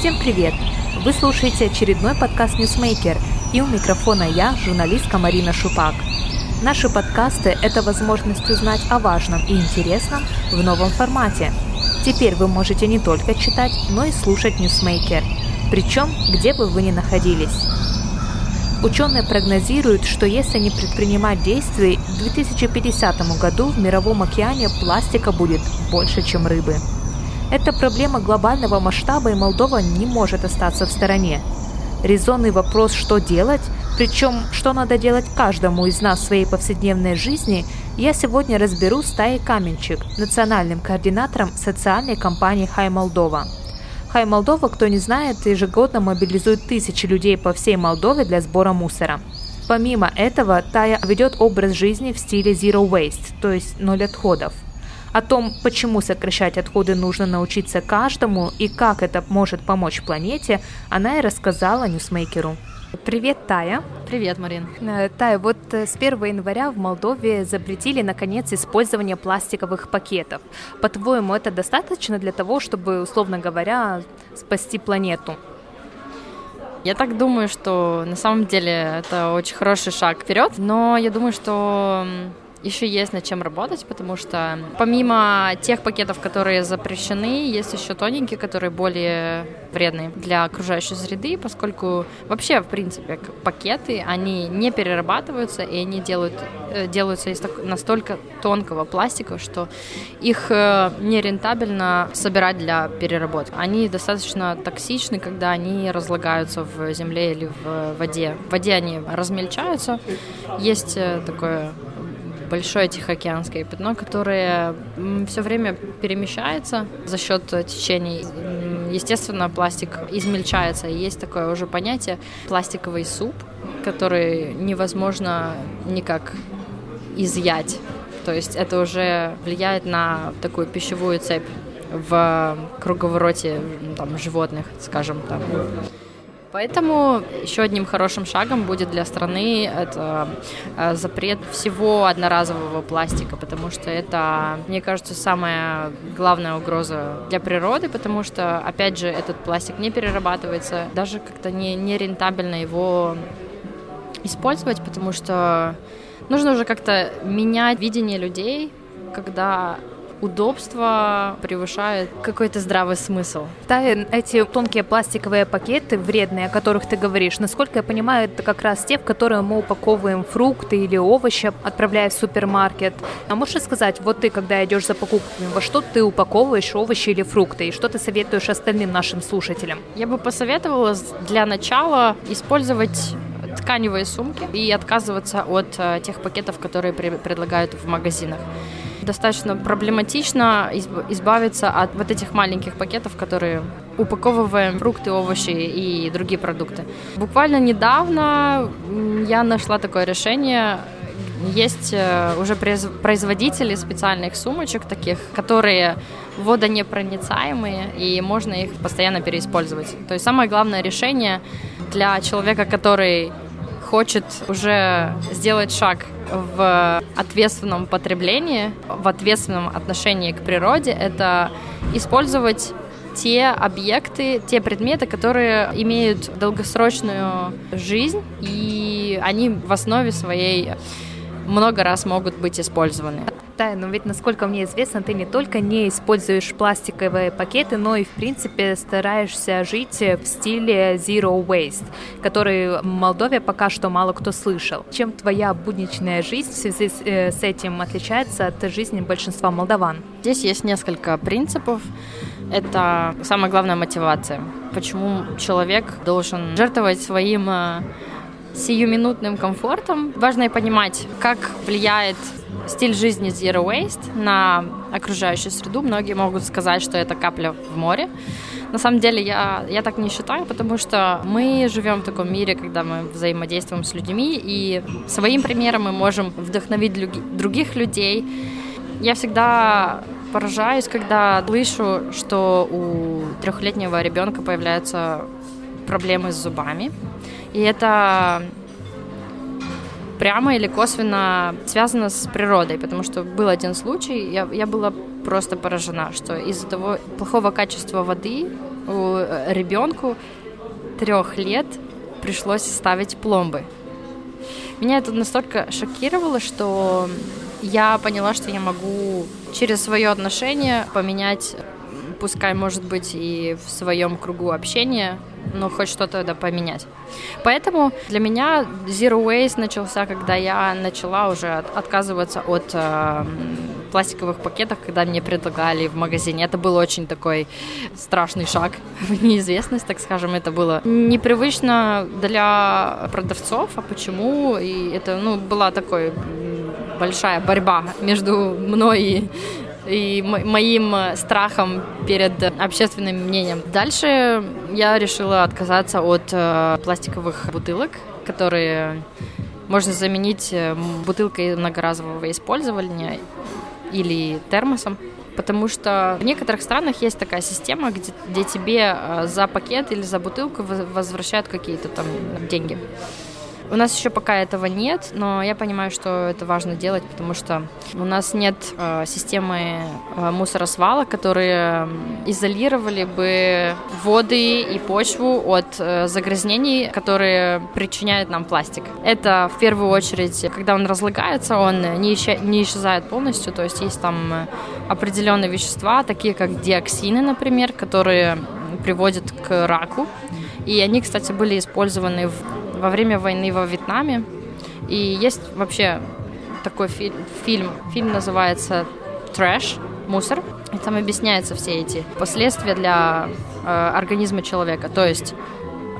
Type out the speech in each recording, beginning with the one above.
Всем привет! Вы слушаете очередной подкаст Newsmaker, и у микрофона я, журналистка Марина Шупак. Наши подкасты – это возможность узнать о важном и интересном в новом формате. Теперь вы можете не только читать, но и слушать Newsmaker, причем где бы вы ни находились. Ученые прогнозируют, что если не предпринимать действий, к 2050 году в мировом океане пластика будет больше, чем рыбы. Это проблема глобального масштаба, и Молдова не может остаться в стороне. Резонный вопрос, что делать, причем что надо делать каждому из нас в своей повседневной жизни, я сегодня разберу с Таей Каменчик, национальным координатором социальной компании «Хай Молдова». «Хай Молдова», кто не знает, ежегодно мобилизует тысячи людей по всей Молдове для сбора мусора. Помимо этого, Тая ведет образ жизни в стиле Zero Waste, то есть ноль отходов – о том, почему сокращать отходы нужно научиться каждому и как это может помочь планете, она и рассказала Ньюсмейкеру. Привет, Тая. Привет, Марин. Э, Тая, вот э, с 1 января в Молдове запретили, наконец, использование пластиковых пакетов. По-твоему, это достаточно для того, чтобы, условно говоря, спасти планету? Я так думаю, что на самом деле это очень хороший шаг вперед, но я думаю, что еще есть над чем работать, потому что помимо тех пакетов, которые запрещены, есть еще тоненькие, которые более вредные для окружающей среды, поскольку вообще, в принципе, пакеты, они не перерабатываются, и они делают, э, делаются из настолько тонкого пластика, что их э, нерентабельно собирать для переработки. Они достаточно токсичны, когда они разлагаются в земле или в воде. В воде они размельчаются. Есть э, такое большое тихоокеанское пятно, которое все время перемещается за счет течений. Естественно, пластик измельчается, и есть такое уже понятие пластиковый суп, который невозможно никак изъять. То есть это уже влияет на такую пищевую цепь в круговороте там, животных, скажем, там, Поэтому еще одним хорошим шагом будет для страны это э, запрет всего одноразового пластика, потому что это, мне кажется, самая главная угроза для природы, потому что, опять же, этот пластик не перерабатывается, даже как-то не, не рентабельно его использовать, потому что нужно уже как-то менять видение людей, когда удобство превышает какой-то здравый смысл. Да, эти тонкие пластиковые пакеты вредные, о которых ты говоришь, насколько я понимаю, это как раз те, в которые мы упаковываем фрукты или овощи, отправляя в супермаркет. А можешь сказать, вот ты, когда идешь за покупками, во что ты упаковываешь овощи или фрукты, и что ты советуешь остальным нашим слушателям? Я бы посоветовала для начала использовать тканевые сумки и отказываться от э, тех пакетов, которые предлагают в магазинах достаточно проблематично избавиться от вот этих маленьких пакетов, которые упаковываем фрукты, овощи и другие продукты. Буквально недавно я нашла такое решение. Есть э, уже производители специальных сумочек таких, которые водонепроницаемые, и можно их постоянно переиспользовать. То есть самое главное решение для человека, который хочет уже сделать шаг в ответственном потреблении, в ответственном отношении к природе, это использовать те объекты, те предметы, которые имеют долгосрочную жизнь, и они в основе своей много раз могут быть использованы. Да, но ведь, насколько мне известно, ты не только не используешь пластиковые пакеты, но и, в принципе, стараешься жить в стиле Zero Waste, который в Молдове пока что мало кто слышал. Чем твоя будничная жизнь в связи с, э, этим отличается от жизни большинства молдаван? Здесь есть несколько принципов. Это самая главная мотивация. Почему человек должен жертвовать своим э, сиюминутным комфортом. Важно и понимать, как влияет стиль жизни Zero Waste на окружающую среду. Многие могут сказать, что это капля в море. На самом деле я, я так не считаю, потому что мы живем в таком мире, когда мы взаимодействуем с людьми, и своим примером мы можем вдохновить других людей. Я всегда поражаюсь, когда слышу, что у трехлетнего ребенка появляются проблемы с зубами. И это прямо или косвенно связано с природой, потому что был один случай, я, я была просто поражена, что из-за того плохого качества воды ребенку трех лет пришлось ставить пломбы. Меня это настолько шокировало, что я поняла, что я могу через свое отношение поменять, пускай, может быть, и в своем кругу общения, но хоть что-то да поменять. Поэтому для меня Zero Waste начался, когда я начала уже отказываться от э, пластиковых пакетов, когда мне предлагали в магазине. Это был очень такой страшный шаг в неизвестность, так скажем. Это было непривычно для продавцов, а почему? И это, ну, была такой большая борьба между мной и и моим страхом перед общественным мнением. Дальше я решила отказаться от э, пластиковых бутылок, которые можно заменить э, бутылкой многоразового использования или термосом. Потому что в некоторых странах есть такая система, где, где тебе э, за пакет или за бутылку возвращают какие-то там деньги. У нас еще пока этого нет, но я понимаю, что это важно делать, потому что у нас нет э, системы э, мусоросвала, которые изолировали бы воды и почву от э, загрязнений, которые причиняют нам пластик. Это в первую очередь, когда он разлагается, он не, исчез, не исчезает полностью, то есть есть там определенные вещества, такие как диоксины, например, которые приводят к раку. И они, кстати, были использованы в во время войны во Вьетнаме. И есть вообще такой фи- фильм. Фильм называется «Трэш», «Мусор». И там объясняются все эти последствия для э, организма человека. То есть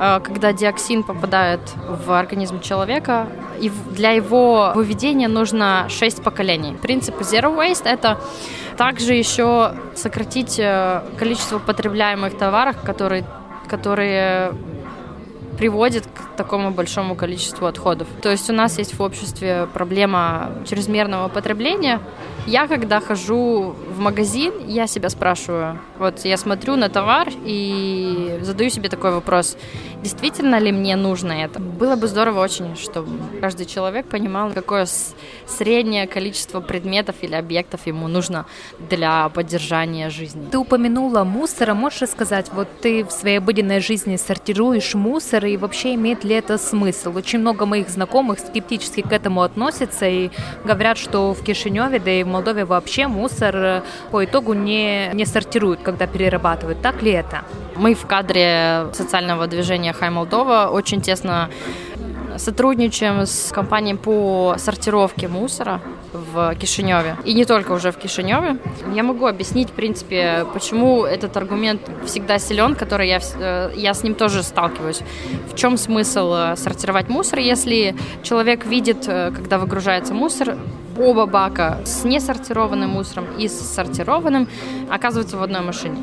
э, когда диоксин попадает в организм человека, и для его выведения нужно 6 поколений. Принцип Zero Waste — это также еще сократить э, количество потребляемых товаров, которые, которые приводит к такому большому количеству отходов. То есть у нас есть в обществе проблема чрезмерного потребления. Я, когда хожу в магазин, я себя спрашиваю, вот я смотрю на товар и задаю себе такой вопрос, действительно ли мне нужно это? Было бы здорово очень, чтобы каждый человек понимал, какое среднее количество предметов или объектов ему нужно для поддержания жизни. Ты упомянула мусор, а можешь сказать, вот ты в своей обыденной жизни сортируешь мусор, и вообще имеет ли это смысл? Очень много моих знакомых скептически к этому относятся и говорят, что в Кишиневе, да и в Молдове вообще мусор э, по итогу не, не сортируют, когда перерабатывают. Так ли это? Мы в кадре социального движения Хай Молдова очень тесно сотрудничаем с компанией по сортировке мусора в Кишиневе. И не только уже в Кишиневе. Я могу объяснить, в принципе, почему этот аргумент всегда силен, который я, э, я с ним тоже сталкиваюсь. В чем смысл э, сортировать мусор, если человек видит, э, когда выгружается мусор, оба бака с несортированным мусором и с сортированным оказываются в одной машине.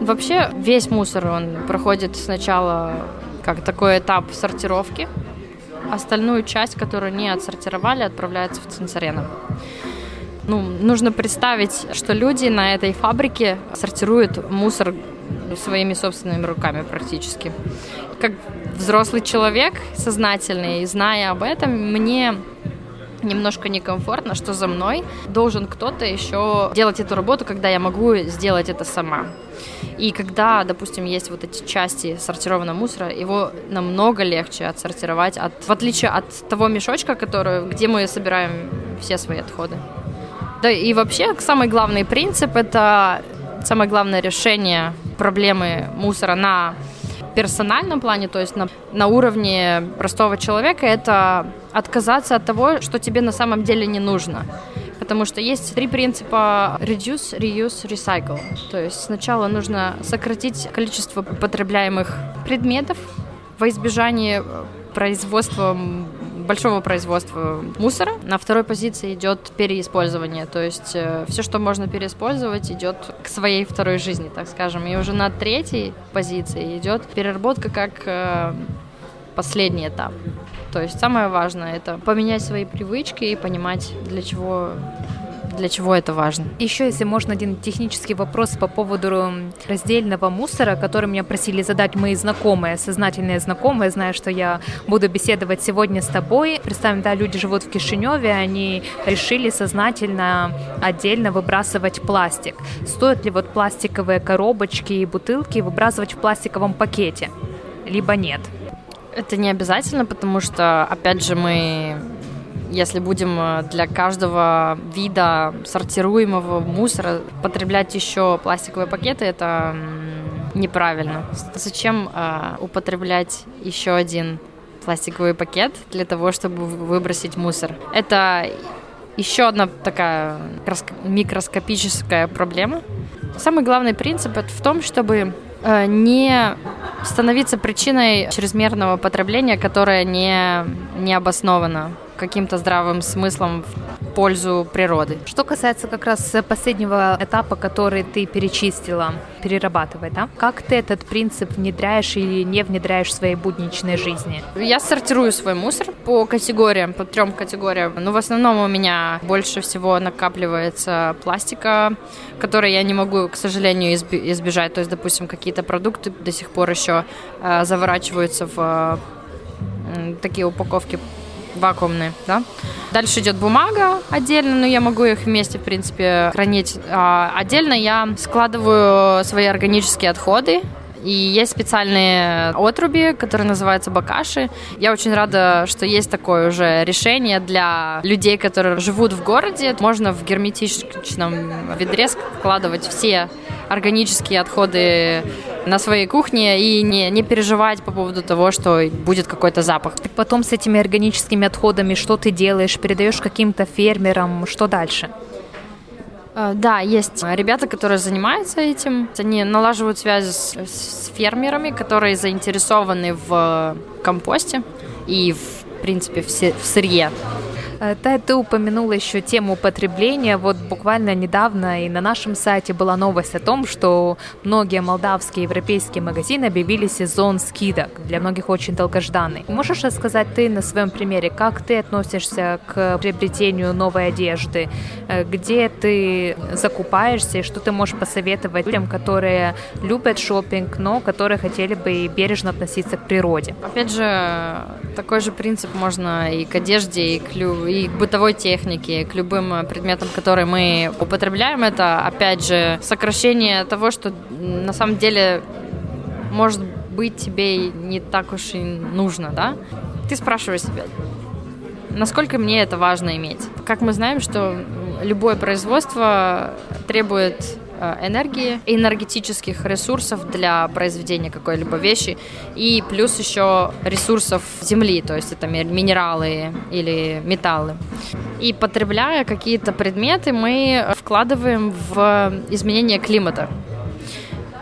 Вообще весь мусор, он проходит сначала как такой этап сортировки. Остальную часть, которую не отсортировали, отправляется в Цинцарена. Ну, нужно представить, что люди на этой фабрике сортируют мусор своими собственными руками практически. Как взрослый человек, сознательный, зная об этом, мне немножко некомфортно, что за мной должен кто-то еще делать эту работу, когда я могу сделать это сама. И когда, допустим, есть вот эти части сортированного мусора, его намного легче отсортировать, от, в отличие от того мешочка, который, где мы собираем все свои отходы. Да и вообще самый главный принцип — это самое главное решение проблемы мусора на персональном плане, то есть на, на уровне простого человека, это отказаться от того, что тебе на самом деле не нужно. Потому что есть три принципа reduce, reuse, recycle. То есть сначала нужно сократить количество потребляемых предметов во избежание производства большого производства мусора. На второй позиции идет переиспользование, то есть э, все, что можно переиспользовать, идет к своей второй жизни, так скажем. И уже на третьей позиции идет переработка как э, последний этап. То есть самое важное это поменять свои привычки и понимать, для чего для чего это важно. Еще, если можно, один технический вопрос по поводу раздельного мусора, который меня просили задать мои знакомые, сознательные знакомые, зная, что я буду беседовать сегодня с тобой. Представим, да, люди живут в Кишиневе, они решили сознательно отдельно выбрасывать пластик. Стоит ли вот пластиковые коробочки и бутылки выбрасывать в пластиковом пакете? Либо нет? Это не обязательно, потому что, опять же, мы если будем э, для каждого вида сортируемого мусора потреблять еще пластиковые пакеты, это неправильно. Зачем э, употреблять еще один пластиковый пакет для того, чтобы выбросить мусор? Это еще одна такая микроскопическая проблема. Самый главный принцип в том, чтобы э, не становиться причиной чрезмерного потребления, которое не, не обосновано каким-то здравым смыслом в пользу природы. Что касается как раз последнего этапа, который ты перечислила, перерабатывать, да? Как ты этот принцип внедряешь или не внедряешь в своей будничной жизни? Я сортирую свой мусор по категориям, по трем категориям. Ну, в основном у меня больше всего накапливается пластика, который я не могу, к сожалению, избежать. То есть, допустим, какие-то продукты до сих пор еще э, заворачиваются в э, такие упаковки вакуумные, да. Дальше идет бумага отдельно, но я могу их вместе, в принципе, хранить. А отдельно я складываю свои органические отходы, и есть специальные отруби, которые называются бакаши. Я очень рада, что есть такое уже решение для людей, которые живут в городе. Можно в герметичном ведре складывать все органические отходы на своей кухне и не, не переживать по поводу того, что будет какой-то запах. Потом с этими органическими отходами что ты делаешь? Передаешь каким-то фермерам? Что дальше? Э, да, есть ребята, которые занимаются этим. Они налаживают связи с, с фермерами, которые заинтересованы в компосте и, в принципе, в, в сырье. Э, ты, упомянула еще тему потребления. Вот буквально недавно и на нашем сайте была новость о том, что многие молдавские и европейские магазины объявили сезон скидок. Для многих очень долгожданный. Можешь рассказать ты на своем примере, как ты относишься к приобретению новой одежды? Э, где ты закупаешься и что ты можешь посоветовать людям, которые любят шопинг, но которые хотели бы бережно относиться к природе? Опять же, такой же принцип можно и к одежде, и к, и к бытовой технике, к любым предметам, которые мы употребляем, это, опять же, сокращение того, что на самом деле может быть тебе не так уж и нужно, да? Ты спрашиваешь себя, насколько мне это важно иметь? Как мы знаем, что любое производство требует энергии, энергетических ресурсов для произведения какой-либо вещи и плюс еще ресурсов земли, то есть это минералы или металлы. И потребляя какие-то предметы, мы вкладываем в изменение климата.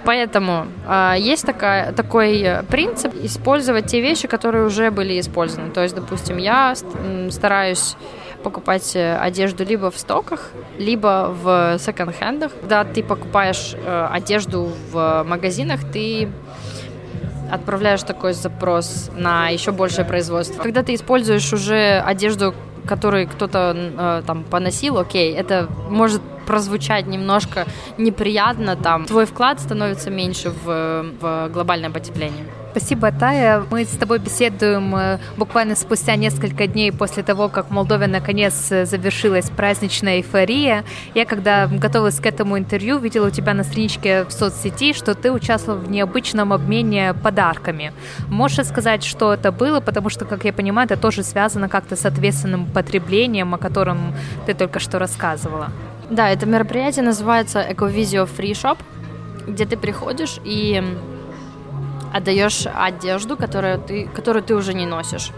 Поэтому э, есть такая, такой принцип использовать те вещи, которые уже были использованы. То есть, допустим, я стараюсь покупать э, одежду либо в стоках, либо в секонд-хендах. Когда ты покупаешь э, одежду в магазинах, ты отправляешь такой запрос на еще большее производство. Когда ты используешь уже одежду, которую кто-то э, там поносил, окей, это может прозвучать немножко неприятно, там твой вклад становится меньше в, в глобальное потепление. Спасибо, Тая. Мы с тобой беседуем э, буквально спустя несколько дней после того, как в Молдове наконец э, завершилась праздничная эйфория. Я, когда готовилась к этому интервью, видела у тебя на страничке в соцсети, что ты участвовал в необычном обмене подарками. Можешь сказать, что это было? Потому что, как я понимаю, это тоже связано как-то с ответственным потреблением, о котором ты только что рассказывала. Да, это мероприятие называется Ecovisio Free Shop, где ты приходишь и отдаешь одежду, которую ты, которую ты уже не носишь.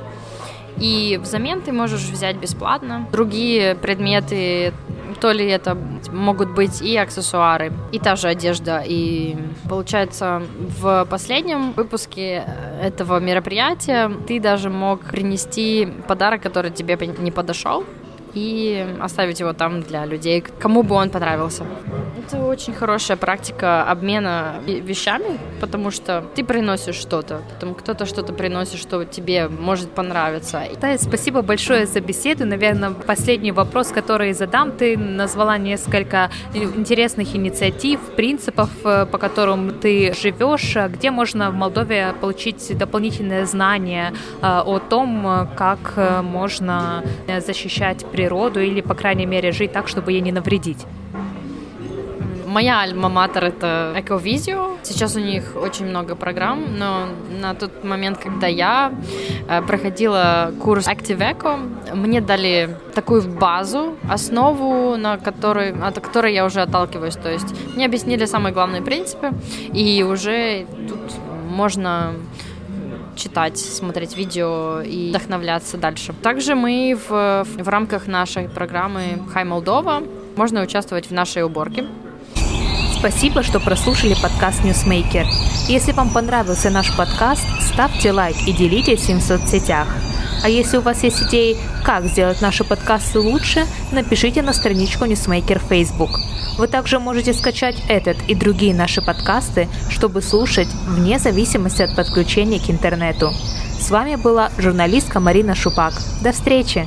И взамен ты можешь взять бесплатно другие предметы, то ли это могут быть и аксессуары, и та же одежда. И получается, в последнем выпуске этого мероприятия ты даже мог принести подарок, который тебе не подошел, и оставить его там для людей, кому бы он понравился. Это очень хорошая практика обмена вещами, потому что ты приносишь что-то, потом кто-то что-то приносит, что тебе может понравиться. Да, спасибо большое за беседу. Наверное, последний вопрос, который задам, ты назвала несколько интересных инициатив, принципов, э, по которым ты живешь. Где можно в Молдове получить дополнительные знания э, о том, как э, можно защищать природу или, по крайней мере, жить так, чтобы ей не навредить? Моя альма-матер — это Эковизио. Сейчас у них очень много программ, но на тот момент, когда я э, проходила курс Active Eco, мне дали такую базу, основу, на которой, от которой я уже отталкиваюсь. То есть мне объяснили самые главные принципы, и уже тут можно читать, смотреть видео и вдохновляться дальше. Также мы в, в рамках нашей программы Хай Молдова можно участвовать в нашей уборке. Спасибо, что прослушали подкаст Newsmaker. Если вам понравился наш подкаст, ставьте лайк и делитесь им в соцсетях. А если у вас есть идеи, как сделать наши подкасты лучше, напишите на страничку Newsmaker Facebook. Вы также можете скачать этот и другие наши подкасты, чтобы слушать вне зависимости от подключения к интернету. С вами была журналистка Марина Шупак. До встречи!